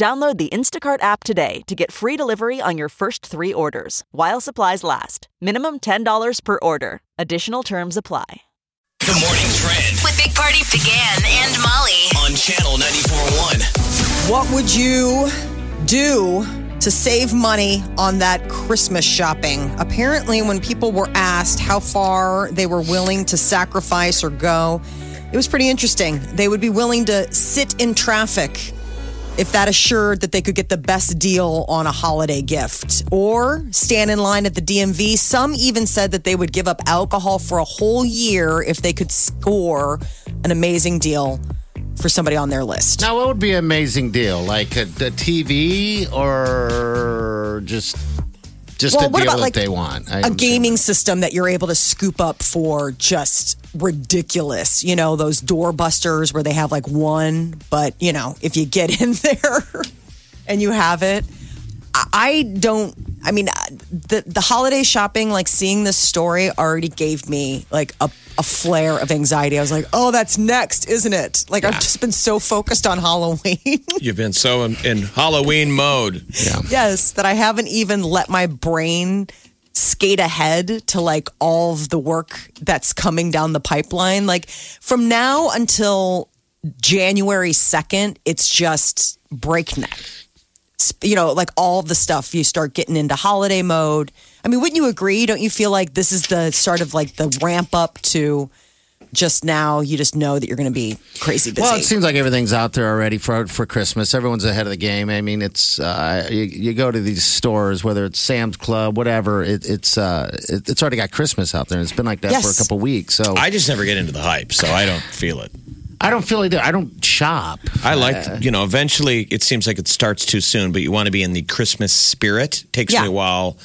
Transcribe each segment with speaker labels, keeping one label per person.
Speaker 1: Download the Instacart app today to get free delivery on your first three orders while supplies last. Minimum $10 per order. Additional terms apply.
Speaker 2: The morning trend
Speaker 3: With Big Party began and Molly.
Speaker 2: on channel 94.1.
Speaker 4: What would you do to save money on that Christmas shopping? Apparently, when people were asked how far they were willing to sacrifice or go, it was pretty interesting. They would be willing to sit in traffic if that assured that they could get the best deal on a holiday gift or stand in line at the DMV. Some even said that they would give up alcohol for a whole year if they could score an amazing deal for somebody on their list.
Speaker 5: Now, what would be an amazing deal? Like a, a TV or just just
Speaker 4: Well, what
Speaker 5: deal
Speaker 4: about,
Speaker 5: that
Speaker 4: like,
Speaker 5: they want? I
Speaker 4: a
Speaker 5: am
Speaker 4: gaming system that you're able to scoop up for just ridiculous. You know, those doorbusters where they have like one, but you know, if you get in there and you have it, I don't. I mean, the the holiday shopping, like seeing this story, already gave me like a, a flare of anxiety. I was like, "Oh, that's next, isn't it?" Like I've just been so focused on Halloween.
Speaker 6: You've been so in, in Halloween mode. Yeah.
Speaker 4: Yes, that I haven't even let my brain skate ahead to like all of the work that's coming down the pipeline. Like from now until January 2nd, it's just breakneck. Sp- You know, like all the stuff you start getting into holiday mode. I mean, wouldn't you agree? Don't you feel like this is the start of like the ramp up to just now you just know that you're going to be crazy busy?
Speaker 5: Well, it seems like everything's out there already for for Christmas. Everyone's ahead of the game. I mean, it's uh, you, you go to these stores, whether it's Sam's Club, whatever. It, it's uh, it, it's already got Christmas out there. And it's been like that for a
Speaker 4: Yes.
Speaker 5: couple weeks. So I,
Speaker 6: I just never get into the hype, so I don't feel it.
Speaker 5: Don't feel like that. I don't shop.
Speaker 6: I like, uh, you know, eventually it seems like it starts too soon, but you want to be in the Christmas spirit. Takes
Speaker 4: Yeah.
Speaker 6: me a while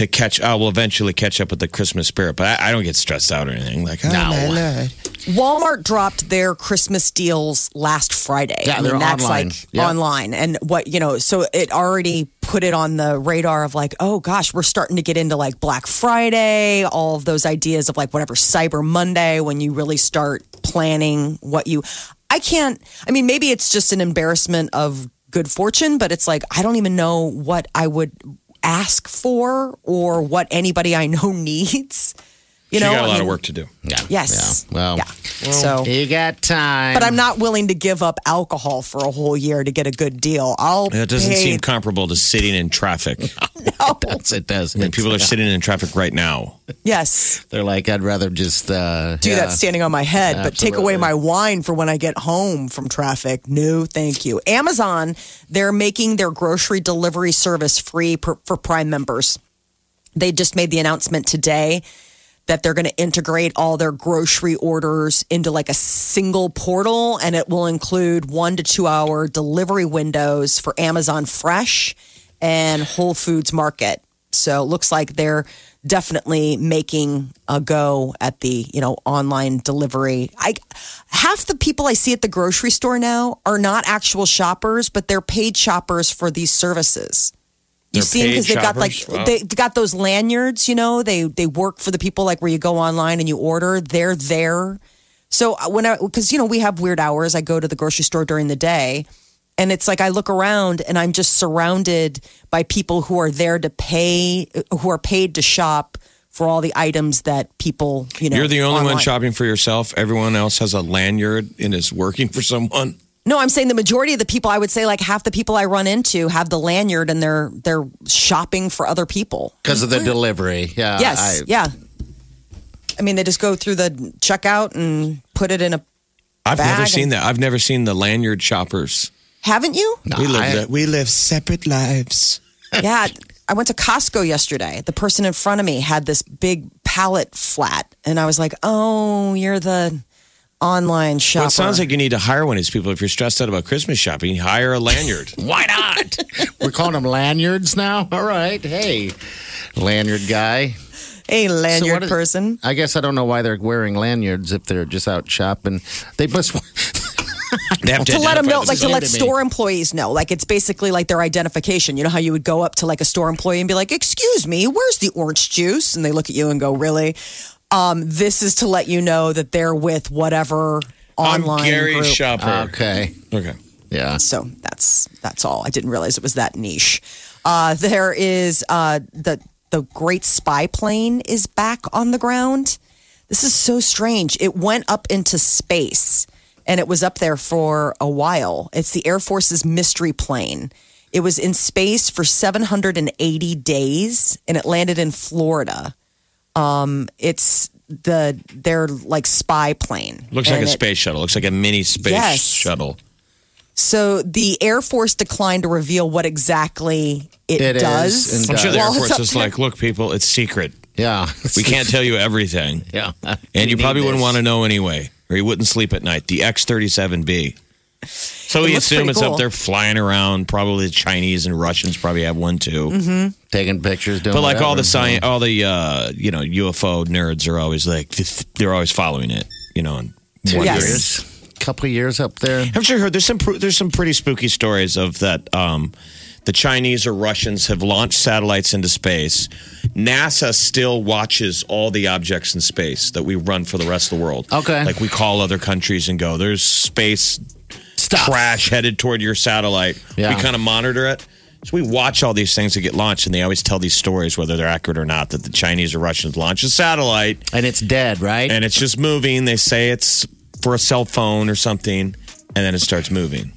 Speaker 6: to catch. I will eventually catch up with the Christmas spirit, but I, I don't get stressed out or anything. Like, oh,
Speaker 5: No.
Speaker 6: my Lord.
Speaker 4: Walmart dropped their Christmas deals last Friday.
Speaker 5: Yeah,
Speaker 4: I mean,
Speaker 5: they're
Speaker 4: that's
Speaker 5: online.
Speaker 4: like
Speaker 5: Yeah.
Speaker 4: online. And what, you know, so it already put it on the radar of like, oh gosh, we're starting to get into like Black Friday, all of those ideas of like whatever Cyber Monday when you really start planning what you. I can't, I mean, maybe it's just an embarrassment of good fortune, but it's like, I don't even know what I would ask for or what anybody I know needs. You
Speaker 6: You
Speaker 4: know,
Speaker 6: got a
Speaker 4: I
Speaker 6: lot
Speaker 4: mean,
Speaker 6: of work to do.
Speaker 5: Yeah.
Speaker 4: Yes.
Speaker 5: Yeah. Well,
Speaker 4: Yeah. So
Speaker 5: you got time.
Speaker 4: but I'm not willing to give up alcohol for a whole year to get a good deal. I'll.
Speaker 6: It doesn't
Speaker 4: pay-
Speaker 6: seem comparable to sitting in traffic.
Speaker 5: It does. It does.
Speaker 6: I mean, people are sitting in traffic right now.
Speaker 4: Yes,
Speaker 5: They're like, I'd rather just uh,
Speaker 4: do
Speaker 5: yeah.
Speaker 4: that standing on my head, but take away my wine for when I get home from traffic. No, thank you. Amazon, they're making their grocery delivery service free per, for Prime members. They just made the announcement today that they're going to integrate all their grocery orders into like a single portal and it will include one to two hour delivery windows for Amazon Fresh and Whole Foods Market. So it looks like they're definitely making a go at the, you know, online delivery. I half the people I see at the grocery store now are not actual shoppers, but they're paid shoppers for these services. You see because they've got like?
Speaker 6: Wow.
Speaker 4: they got those lanyards, you know. They they work for the people like where you go online and you order. They're there. So uh, when I because you know we have weird hours, I go to the grocery store during the day, and it's like I look around and I'm just surrounded by people who are there to pay, who are paid to shop for all the items that people you know.
Speaker 6: You're the only one shopping for yourself. Everyone else has a lanyard and is working for someone.
Speaker 4: No, I'm saying the majority of the people. I would say like half the people I run into have the lanyard and they're they're shopping for other people.
Speaker 5: because of the delivery. Yeah.
Speaker 4: Yes,
Speaker 5: I-
Speaker 4: yeah. I mean, they just go through the checkout and put it in a.
Speaker 6: I've
Speaker 4: Bag
Speaker 6: never seen that. I've never seen the lanyard shoppers.
Speaker 4: Haven't you?
Speaker 6: we live
Speaker 5: I-
Speaker 6: We live separate lives.
Speaker 4: yeah. I went to Costco yesterday. The person in front of me had this big pallet flat, and I was like, "Oh, you're the online shopper.
Speaker 6: Well, it sounds like you need to hire one of these people if you're stressed out about Christmas shopping. Hire a lanyard.
Speaker 5: Why not? We're calling them lanyards now. All right. Hey, lanyard guy.
Speaker 4: a
Speaker 5: So
Speaker 4: lanyard person.
Speaker 5: I guess I don't know why they're wearing lanyards if they're just out shopping. They must.
Speaker 6: They have to,
Speaker 4: to let them know, like to let
Speaker 5: to
Speaker 4: store employees know. Like it's basically like their identification. You know how you would go up to like a store employee and be like, "Excuse me, where's the orange juice?" And they look at you and go, "Really?" Um, this is to let you know that they're with whatever online
Speaker 6: I'm
Speaker 4: online
Speaker 6: Gary
Speaker 4: group.
Speaker 6: Shopper.
Speaker 5: okay.
Speaker 6: Okay.
Speaker 5: Yeah.
Speaker 4: So that's that's all. I didn't realize it was that niche. Uh, there is uh, the the Great Spy Plane is back on the ground. This is so strange. It went up into space and it was up there for a while. It's the Air Force's mystery plane. It was in space for 780 days and it landed in Florida. Um, it's the their like spy plane.
Speaker 6: Looks like
Speaker 4: And
Speaker 6: a
Speaker 4: it-
Speaker 6: space shuttle. Looks like a mini space
Speaker 4: Yes.
Speaker 6: shuttle.
Speaker 4: So the Air Force declined to reveal what exactly it,
Speaker 5: It is,
Speaker 4: does.
Speaker 5: and
Speaker 6: I'm sure the
Speaker 4: While
Speaker 6: Air
Speaker 4: it's
Speaker 6: Force
Speaker 4: up
Speaker 6: is
Speaker 4: there.
Speaker 6: like, look, people, it's secret.
Speaker 5: Yeah.
Speaker 6: We can't tell you everything.
Speaker 5: Yeah.
Speaker 6: And you
Speaker 5: We
Speaker 6: probably
Speaker 5: need
Speaker 6: wouldn't want to know anyway, or you wouldn't sleep at night. The X 37B. So
Speaker 4: It
Speaker 6: we assume it's
Speaker 4: cool.
Speaker 6: up there flying around. Probably the Chinese and Russians probably have one too.
Speaker 4: Mm-hmm.
Speaker 5: Taking pictures, doing
Speaker 6: But like all the science, all the uh, you know UFO nerds are always like they're always following it. You know, and
Speaker 5: Two
Speaker 6: wondering.
Speaker 4: Yes.
Speaker 5: years. Couple of years up there.
Speaker 6: Haven't you heard? There's some pr- there's some pretty spooky stories of that. Um, the Chinese or Russians have launched satellites into space. NASA still watches all the objects in space that we run for the rest of the world.
Speaker 5: Okay.
Speaker 6: like we call other countries and go, "There's space
Speaker 5: Stop.
Speaker 6: crash headed toward your satellite."
Speaker 5: Yeah.
Speaker 6: We kind of monitor it. So we watch all these things that get launched, and they always tell these stories, whether they're accurate or not, that the Chinese or Russians launch a satellite
Speaker 5: And it's dead, right?
Speaker 6: and it's just moving. They say it's for a cell phone or something, and then it starts moving.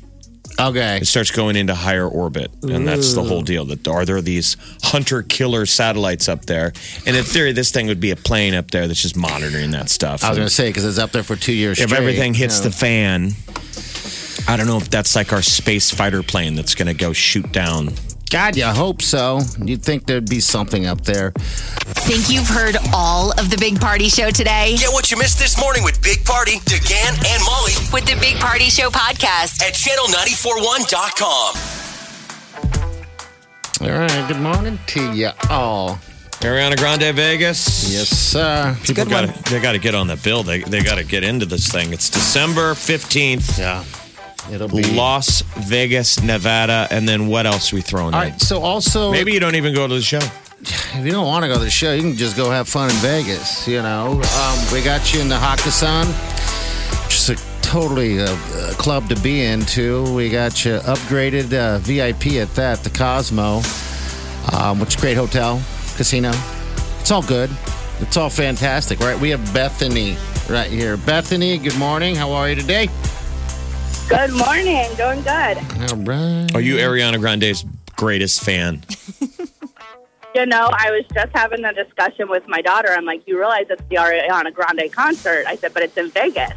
Speaker 5: okay.
Speaker 6: It starts going into higher orbit, and that's the whole deal. That are there these hunter killer satellites up there? And in theory, this thing would be a plane up there that's just monitoring that stuff.
Speaker 5: I was going to say because it's up there for two years.
Speaker 6: if
Speaker 5: straight,
Speaker 6: everything hits the fan, I don't know if that's like our space fighter plane that's going to go shoot down.
Speaker 5: God, you hope so. You'd think there'd be something up there.
Speaker 3: Think you've heard all of the Big Party Show today?
Speaker 2: Get what you missed this morning with Big Party, DeGan, and Molly
Speaker 3: With the Big Party Show podcast.
Speaker 2: at channel941.com.
Speaker 5: All right. Good morning to you all.
Speaker 6: Ariana Grande Vegas.
Speaker 5: Yes, sir.
Speaker 6: People got to they got to get on the bill. They they got to get into this thing. It's December fifteenth.
Speaker 5: Yeah. It'll be.
Speaker 6: Las Vegas, Nevada, and then what else we throwing
Speaker 5: All
Speaker 6: in?
Speaker 5: right. So also,
Speaker 6: Maybe you don't even go to the show.
Speaker 5: if you don't want to go to the show, you can just go have fun in Vegas. You know, um, we got you in the Hakkasan, just a totally uh, uh, club to be into. We got you upgraded uh, VIP at that, the Cosmo, um, which is a great hotel, casino. It's all good. It's all fantastic, right? We have Bethany right here. Bethany, good morning. How are you today?
Speaker 7: Good morning. Doing good.
Speaker 5: All right.
Speaker 6: Are you Ariana Grande's greatest fan?
Speaker 7: You know, I was just having a discussion with my daughter. I'm like, you realize it's the Ariana Grande concert? I said, but it's in Vegas.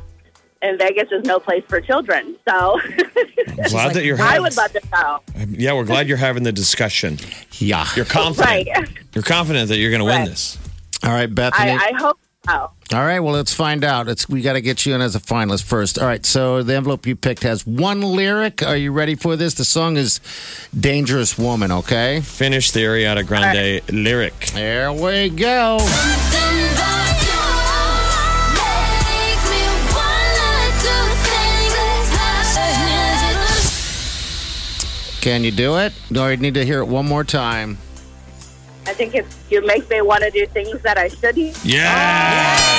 Speaker 7: And Vegas is no place for children. So
Speaker 6: glad that you're.
Speaker 7: I would love to go.
Speaker 6: Um, yeah, we're glad you're having the discussion.
Speaker 5: Yeah.
Speaker 6: You're confident.
Speaker 7: Right.
Speaker 6: You're confident that you're going to win this.
Speaker 5: All right, Bethany.
Speaker 7: I, I hope so.
Speaker 5: All right, well, let's find out. It's we got to get you in as a finalist first. All right, so the envelope you picked has one lyric. Are you ready for this? The song is "Dangerous Woman." Okay,
Speaker 6: Finish the Ariana Grande lyric.
Speaker 5: there we go. Can you do it? Or you need to hear it one more time?
Speaker 7: I think it's you make me want to do things that I shouldn't.
Speaker 6: Yeah.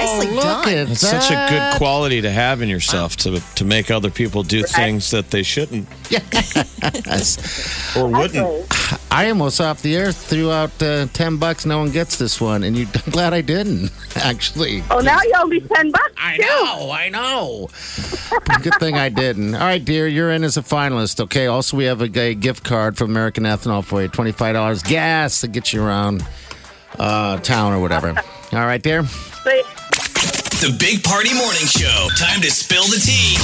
Speaker 4: Nicely
Speaker 5: Look
Speaker 4: done.
Speaker 6: It's such a good quality to have in yourself to to make other people do things that they shouldn't
Speaker 5: Yes.
Speaker 6: or wouldn't.
Speaker 5: I almost off the air threw out uh, ten bucks. No one gets this one, and you. I'm glad I didn't. Actually,
Speaker 7: Oh, now you owe me 10 bucks.
Speaker 5: I
Speaker 7: too.
Speaker 5: know, I know. Good thing I didn't. All right, dear, you're in as a finalist. Okay. Also, we have a, a gift card from American Ethanol for you. Twenty five dollars gas to get you around uh, town or whatever. All right, dear.
Speaker 7: But
Speaker 2: The Big Party Morning Show. Time to spill the tea.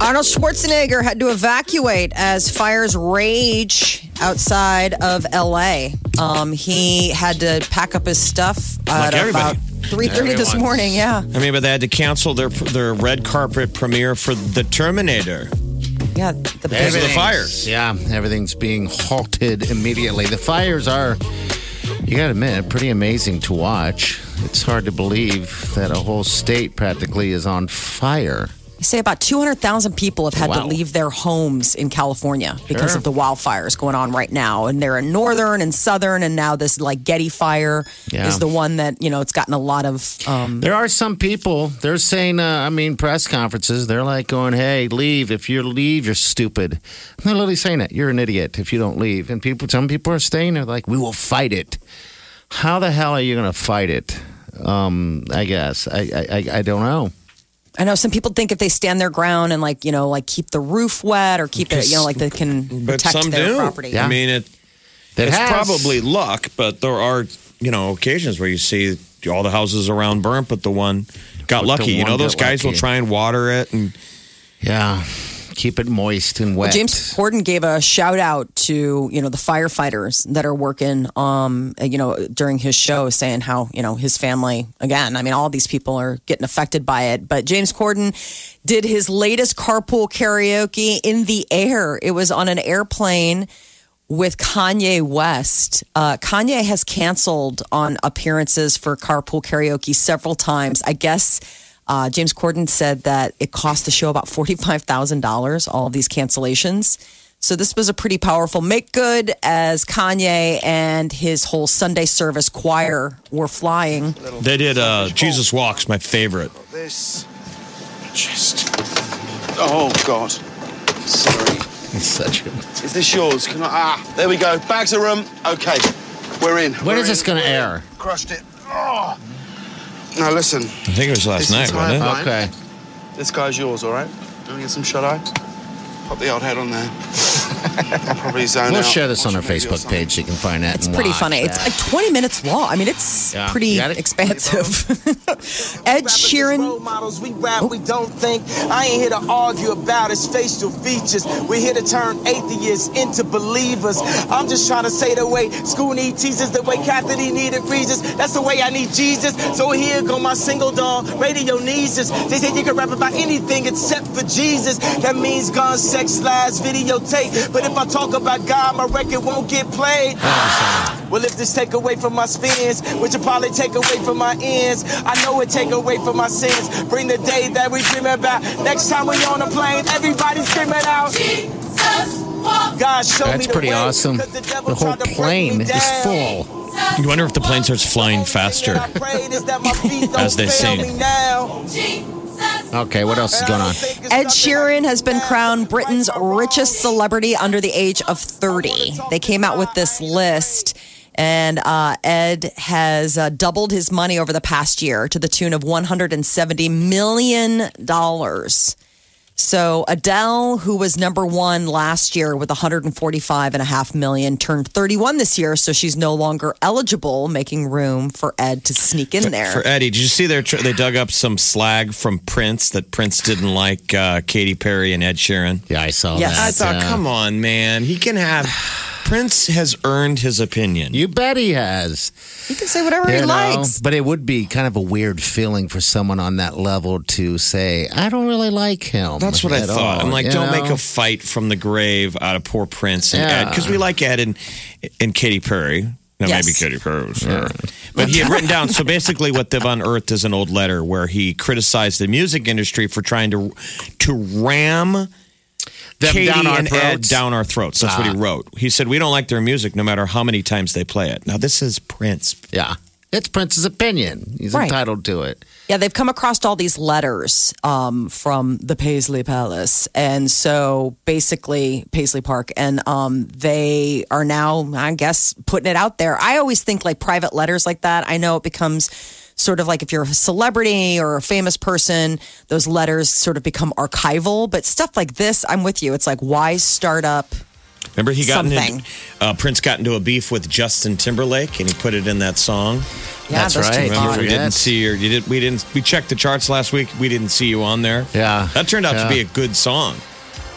Speaker 4: Arnold Schwarzenegger had to evacuate as fires rage outside of LA. Um, he had to pack up his stuff
Speaker 6: Like
Speaker 4: at
Speaker 6: everybody.
Speaker 4: about Three thirty this morning. Yeah,
Speaker 6: I mean, but they had to cancel their their red carpet premiere for The Terminator.
Speaker 4: yeah. The
Speaker 6: of the fires.
Speaker 5: Yeah, everything's being halted immediately. The fires are, you got to admit, pretty amazing to watch. It's hard to believe that a whole state practically is on fire.
Speaker 4: They say about 200,000 people have had to leave their homes in California because
Speaker 5: Sure.
Speaker 4: of the wildfires going on right now. And they're in northern and southern, and now this like Getty fire
Speaker 5: Yeah.
Speaker 4: is the one that, you know, it's gotten a lot of. Um,
Speaker 5: There are some people, they're saying, uh, I mean, press conferences, they're like going, hey, leave. If you leave, you're stupid. They're literally saying that. You're an idiot if you don't leave. And people, some people are staying there like, we will fight it. How the hell are you going to fight it? Um, I guess. I, I, I, I don't know.
Speaker 4: I know some people think if they stand their ground and like, you know, like keep the roof wet or keep it, you know, like they can
Speaker 6: But
Speaker 4: protect
Speaker 6: some
Speaker 4: their
Speaker 6: do.
Speaker 4: property.
Speaker 5: Yeah.
Speaker 6: I mean, it,
Speaker 5: It
Speaker 6: it's
Speaker 5: has.
Speaker 6: probably luck, but there are you know occasions where you see all the houses around burnt, but the one got
Speaker 5: But the
Speaker 6: lucky. You know, those
Speaker 5: got
Speaker 6: guys will try and water it, and
Speaker 5: Yeah. Keep it moist and wet.
Speaker 4: James Corden gave a shout out to you know the firefighters that are working um you know during his show saying how you know his family again I mean all these people are getting affected by it but James Corden did his latest carpool karaoke in the air it was on an airplane with Kanye West. Uh, Kanye has canceled on appearances for carpool karaoke several times. I guess uh, James Corden said that it cost the show about $45,000, all of these cancellations. So this was a pretty powerful make good as Kanye and his whole Sunday service choir were flying.
Speaker 6: they did. Uh, Jesus Walks, my favorite.
Speaker 8: This just. Oh God. Sorry.
Speaker 5: It's such a.
Speaker 8: Is this yours? Can I? Ah, there we go. Bags of room. Okay, we're in.
Speaker 5: When
Speaker 8: We're
Speaker 5: is this going to air?
Speaker 8: Crushed it. Oh. Now listen,
Speaker 6: I think it was last night,
Speaker 8: entire
Speaker 6: wasn't it?
Speaker 5: Okay.
Speaker 8: this guy's yours, all right? Want to get some shut eye? Pop the old head on there. I'll probably zone
Speaker 5: We'll
Speaker 8: out.
Speaker 5: share this on our
Speaker 8: Watch a movie or
Speaker 5: Facebook
Speaker 8: something.
Speaker 5: page so you can find that.
Speaker 4: It's
Speaker 5: and
Speaker 4: pretty
Speaker 5: watch
Speaker 4: funny. It's
Speaker 5: that.
Speaker 4: like 20 minutes long. I mean, it's
Speaker 5: Yeah.
Speaker 4: pretty
Speaker 5: You got it?
Speaker 4: expansive. Ed Sheeran.
Speaker 9: Role models, we rap, we don't think. I ain't here to argue about his facial features. We're here to turn atheists into believers. I'm just trying to say the way school need teachers, the way Kathie Lee needed Regis. That's the way I need Jesus. So here go my single dog, radio nieces. They say you can rap about anything except for Jesus. That means gun, sex, lies, videotape. But if I talk about God, my record won't get played. Well, if this take away from my spins, which will probably take away from my ends, I know it take away from my sins. Bring the day that we dream about. Next time we on a plane, everybody screaming out. God, show me
Speaker 5: That's
Speaker 9: the
Speaker 5: pretty
Speaker 9: way,
Speaker 5: awesome.
Speaker 9: 'cause the
Speaker 5: The whole
Speaker 9: tried to break
Speaker 5: plane is full.
Speaker 6: You wonder if the plane starts flying faster. As they sing.
Speaker 5: Okay, what else is going on?
Speaker 4: Ed Sheeran has been crowned Britain's richest celebrity under the age of 30. They came out with this list, and uh, Ed has uh, doubled his money over the past year to the tune of $170 million. So Adele, who was number one last year with 145 and a half million, turned 31 this year, so she's no longer eligible, making room for Ed to sneak in there.
Speaker 6: For Eddie, did you see their they dug up some slag from Prince that Prince didn't like uh, Katy Perry and Ed Sheeran?
Speaker 5: Yeah, I saw
Speaker 4: Yes.
Speaker 5: that.
Speaker 6: I thought,
Speaker 5: uh,
Speaker 6: come on, man, he can have. Prince has earned his opinion.
Speaker 5: You bet he has.
Speaker 4: he can say whatever
Speaker 5: You
Speaker 4: he
Speaker 5: know?
Speaker 4: likes.
Speaker 5: But it would be kind of a weird feeling for someone on that level to say, I don't really like him.
Speaker 6: That's what I thought.
Speaker 5: all,"
Speaker 6: I'm like, don't
Speaker 5: know?
Speaker 6: make a fight from the grave out of poor Prince and
Speaker 5: Yeah.
Speaker 6: Ed because we like Ed and and Katy Perry. Now,
Speaker 4: Yes.
Speaker 6: maybe Katy Perry was her. But he had written down. So basically, what they've unearthed is an old letter where he criticized the music industry for trying to to ram
Speaker 5: Them
Speaker 6: Katy
Speaker 5: down our
Speaker 6: and Ed
Speaker 5: throats.
Speaker 6: down our throats. That's what he
Speaker 5: Ah.
Speaker 6: wrote. He said, We don't like their music no matter how many times they play it. Now, this is Prince.
Speaker 5: Yeah. It's Prince's opinion. He's
Speaker 4: Right.
Speaker 5: entitled to it.
Speaker 4: Yeah, they've come across all these letters um, from the Paisley Palace, and so basically Paisley Park, and um, they are now, I guess, putting it out there. I always think like private letters like that. I know it becomes sort of like if you're a celebrity or a famous person, those letters sort of become archival. But stuff like this, I'm with you. It's like why start up?
Speaker 6: Remember, he got
Speaker 4: Something.
Speaker 6: into, uh, Prince got into a beef with Justin Timberlake, and he put it in that song.
Speaker 4: Yeah,
Speaker 5: That's
Speaker 4: those
Speaker 5: right.
Speaker 6: Remember, we didn't see your, you did, we didn't, we checked the charts last week. We didn't see you on there.
Speaker 5: Yeah.
Speaker 6: that turned out to be a good song.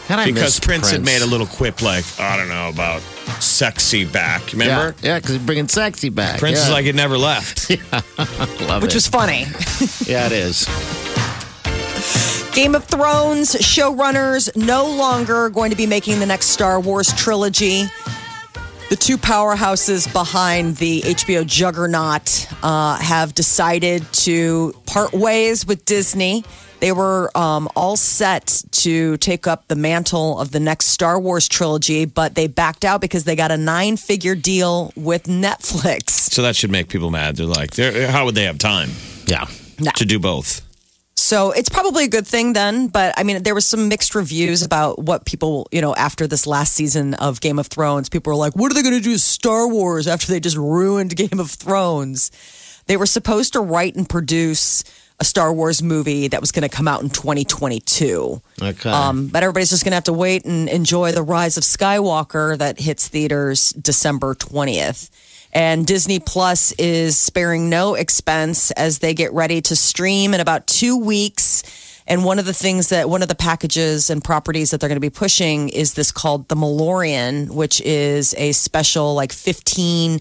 Speaker 5: And I
Speaker 6: because
Speaker 5: miss
Speaker 6: Prince, had made a little quip like, I don't know about sexy back. Remember?
Speaker 5: yeah, because he's bringing sexy back.
Speaker 6: Prince
Speaker 5: yeah.
Speaker 6: is like it never left.
Speaker 5: Love
Speaker 4: which
Speaker 5: it.
Speaker 4: was funny.
Speaker 5: yeah, it is.
Speaker 4: Game of Thrones showrunners no longer going to be making the next Star Wars trilogy. The two powerhouses behind the HBO juggernaut uh, have decided to part ways with Disney. They were um, all set to take up the mantle of the next Star Wars trilogy, but they backed out because they got a nine figure deal with Netflix.
Speaker 6: So that should make people mad. They're like, they're, how would they have time
Speaker 5: Yeah.
Speaker 4: No.
Speaker 6: to do both?
Speaker 4: So it's probably a good thing then. But I mean, there was some mixed reviews about what people, you know, after this last season of Game of Thrones, people were like, what are they going to do with Star Wars after they just ruined Game of Thrones? They were supposed to write and produce a Star Wars movie that was going to come out in 2022.
Speaker 5: Okay.
Speaker 4: Um, but everybody's just going to have to wait and enjoy the Rise of Skywalker that hits theaters December 20th. And Disney Plus is sparing no expense as they get ready to stream in about two weeks. And one of the things that one of the packages and properties that they're going to be pushing is this called The Malorian, which is a special like 15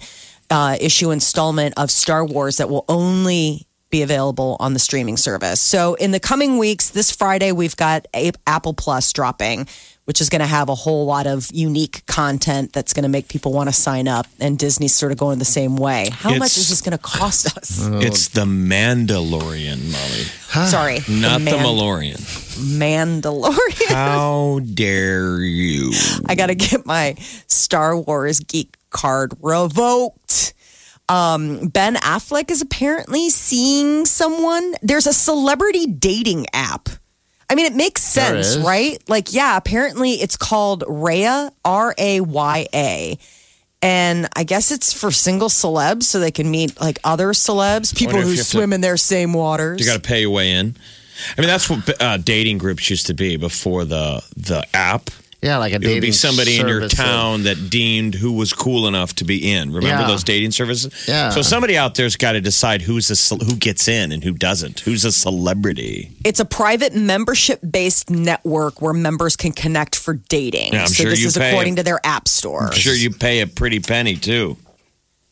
Speaker 4: uh, issue installment of Star Wars that will only be available on the streaming service. So in the coming weeks, this Friday we've got a- Apple Plus dropping, which is going to have a whole lot of unique content that's going to make people want to sign up. And Disney's sort of going the same way. How much is this going to cost us?
Speaker 6: It's the Mandalorian, Molly.
Speaker 4: Sorry,
Speaker 6: Not the,
Speaker 4: Man-
Speaker 6: Malorian.
Speaker 4: Mandalorian.
Speaker 6: How dare you?
Speaker 4: I got to get my Star Wars geek card revoked. Um, ben Affleck is apparently seeing someone. There's a celebrity dating app. I mean, it makes sense, right? Like, yeah, apparently it's called Raya, R A Y A. And I guess it's for single celebs so they can meet like other celebs, people who
Speaker 6: have to-
Speaker 4: swim in their same waters.
Speaker 6: You got to pay your way in. I mean, that's what uh, dating groups used to be before the the app.
Speaker 5: Yeah, like a
Speaker 6: It
Speaker 5: dating
Speaker 6: would be somebody in your
Speaker 5: service of-
Speaker 6: town that deemed who was cool enough to be in. Remember
Speaker 5: Yeah.
Speaker 6: those dating services?
Speaker 5: Yeah.
Speaker 6: So somebody out there's got to decide who's a ce- who gets in and who doesn't. Who's a celebrity?
Speaker 4: It's a private membership based network where members can connect for dating.
Speaker 6: Yeah, I'm
Speaker 4: so
Speaker 6: sure
Speaker 4: this
Speaker 6: you
Speaker 4: is
Speaker 6: pay-
Speaker 4: according to their app store.
Speaker 6: I'm sure you pay a pretty penny too.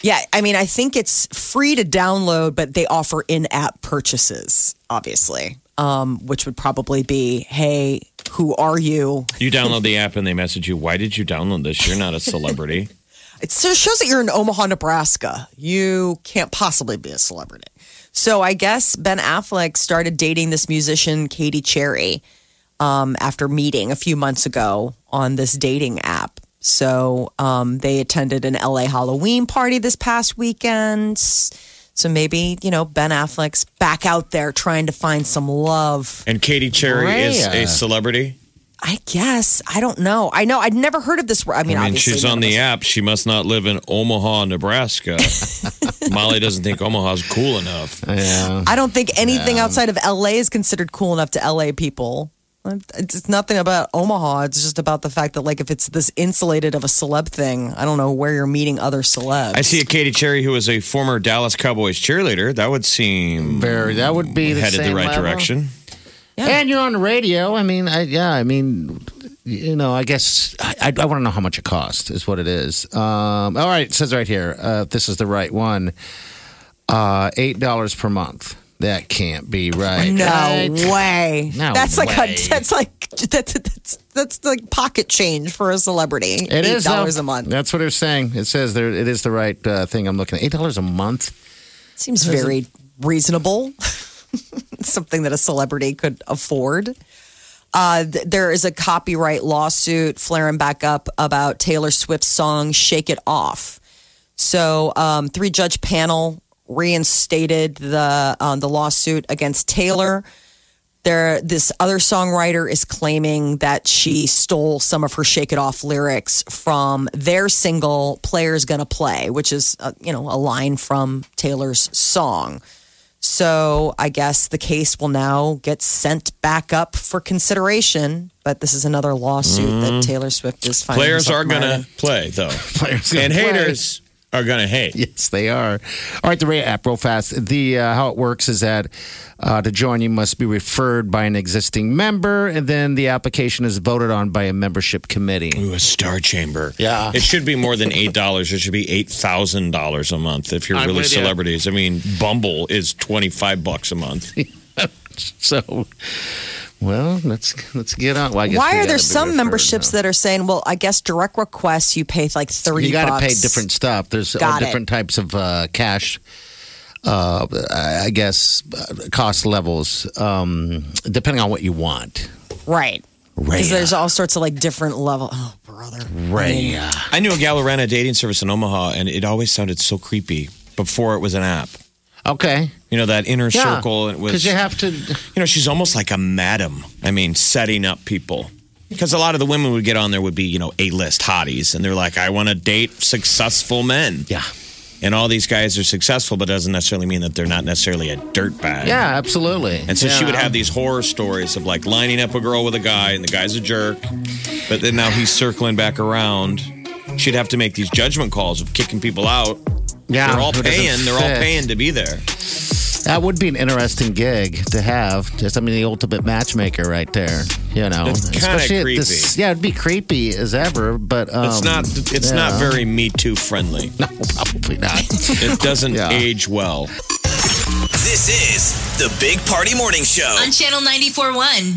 Speaker 4: Yeah, I mean, I think it's free to download, but they offer in app purchases, obviously, um, which would probably be, hey, who are you?
Speaker 6: You download the app and they message you, "Why did you download this? You're not a celebrity."
Speaker 4: It so- shows that you're in Omaha, Nebraska. You can't possibly be a celebrity. So I guess Ben Affleck started dating this musician, Katie Cherry, um, after meeting a few months ago on this dating app. So um, they attended an LA Halloween party this past weekend. So maybe, you know, Ben Affleck's back out there trying to find some love.
Speaker 6: And Katie Cherry is a celebrity.
Speaker 4: I guess. I don't know. I know. I'd never heard of this. I mean,
Speaker 6: I mean,
Speaker 4: obviously
Speaker 6: she's on the app. She must not live in Omaha, Nebraska. Molly doesn't think Omaha's cool enough.
Speaker 5: Yeah.
Speaker 4: I don't think anything outside of LA is considered cool enough to LA people. It's nothing about Omaha. It's just about the fact that, like, if it's this insulated of a celeb thing, I don't know where you're meeting other celebs.
Speaker 6: I see a Katie Cherry who was a former Dallas Cowboys cheerleader. That would seem
Speaker 5: Very. That would be
Speaker 6: headed the
Speaker 5: same
Speaker 6: right
Speaker 5: level.
Speaker 6: direction.
Speaker 5: And you're on the radio. I mean, I, yeah. I mean, you know. I guess I, I, I want to know how much it costs. Is what it is. Um, all right. It says right here. Uh, this is the right one. Uh, Eight dollars per month. That can't be right.
Speaker 4: No
Speaker 5: right?
Speaker 4: way.
Speaker 5: No
Speaker 4: that's like a that's like that's that's that's like pocket change for a celebrity.
Speaker 5: It
Speaker 4: Eight
Speaker 5: is though.
Speaker 4: dollars a month.
Speaker 5: That's what it's saying. It says there. It is the right uh, thing. I'm looking at. Eight dollars a month.
Speaker 4: Seems very reasonable. Something that a celebrity could afford. Uh, th- there is a copyright lawsuit flaring back up about Taylor Swift's song "Shake It Off." So, um, three judge panel reinstated the uh, the lawsuit against Taylor. There, this other songwriter is claiming that she stole some of her "Shake It Off" lyrics from their single "Player's Gonna Play," which is uh, you know a line from Taylor's song. So I guess the case will now get sent back up for consideration. But this is another lawsuit that Taylor Swift is finding.
Speaker 6: Players are going
Speaker 4: mired in.
Speaker 6: to play, though.
Speaker 5: Players gonna
Speaker 6: and
Speaker 5: play.
Speaker 6: haters are going to hate.
Speaker 5: Yes, they are. All right, the rate app, real fast. The uh, how it works is that uh, to join, you must be referred by an existing member, and then the application is voted on by a membership committee.
Speaker 6: Ooh, a star chamber.
Speaker 5: Yeah.
Speaker 6: It should be more than $8. It should be $8,000 a month if you're
Speaker 5: I'm
Speaker 6: really
Speaker 5: with ya.
Speaker 6: celebrities. I mean, Bumble is 25 bucks a month.
Speaker 5: So, well, let's let's get on. Well, I guess
Speaker 4: Why are there some memberships that are saying, well, I guess direct requests you pay like 30
Speaker 5: you got to pay different stuff. There's all
Speaker 4: Got it.
Speaker 5: different types of uh, cash. Uh, I I guess uh, cost levels, um, depending on what you want.
Speaker 4: Right. Because there's all sorts of like different level. Oh, brother.
Speaker 5: Ray.
Speaker 6: I knew a gal who ran a dating service in Omaha, and it always sounded so creepy before it was an app.
Speaker 5: Okay.
Speaker 6: You know, that inner
Speaker 5: Yeah.
Speaker 6: circle. It was,
Speaker 5: Because you have to.
Speaker 6: you know, she's almost like a madam. I mean, setting up people. Because a lot of the women would get on there would be, you know, A-list hotties. And they're like, I want to date successful men.
Speaker 5: Yeah.
Speaker 6: And all these guys are successful, but doesn't necessarily mean that they're not necessarily a dirtbag.
Speaker 5: Yeah, absolutely.
Speaker 6: And so she would have these horror stories of like lining up a girl with a guy, and the guy's a jerk. But then now he's circling back around. She'd have to make these judgment calls of kicking people out.
Speaker 5: Yeah,
Speaker 6: they're all paying. They're all paying to be there.
Speaker 5: That would be an interesting gig to have. Just, I mean, the ultimate matchmaker right there. You know,
Speaker 6: It's kinda
Speaker 5: Especially
Speaker 6: creepy.
Speaker 5: This, yeah, it'd be creepy as ever, but um,
Speaker 6: It's not. It's not
Speaker 5: yeah.
Speaker 6: very Me Too friendly.
Speaker 5: No, probably not.
Speaker 6: It doesn't
Speaker 5: Yeah.
Speaker 6: age well.
Speaker 2: This is the Big Party Morning Show.
Speaker 3: On Channel 94.1.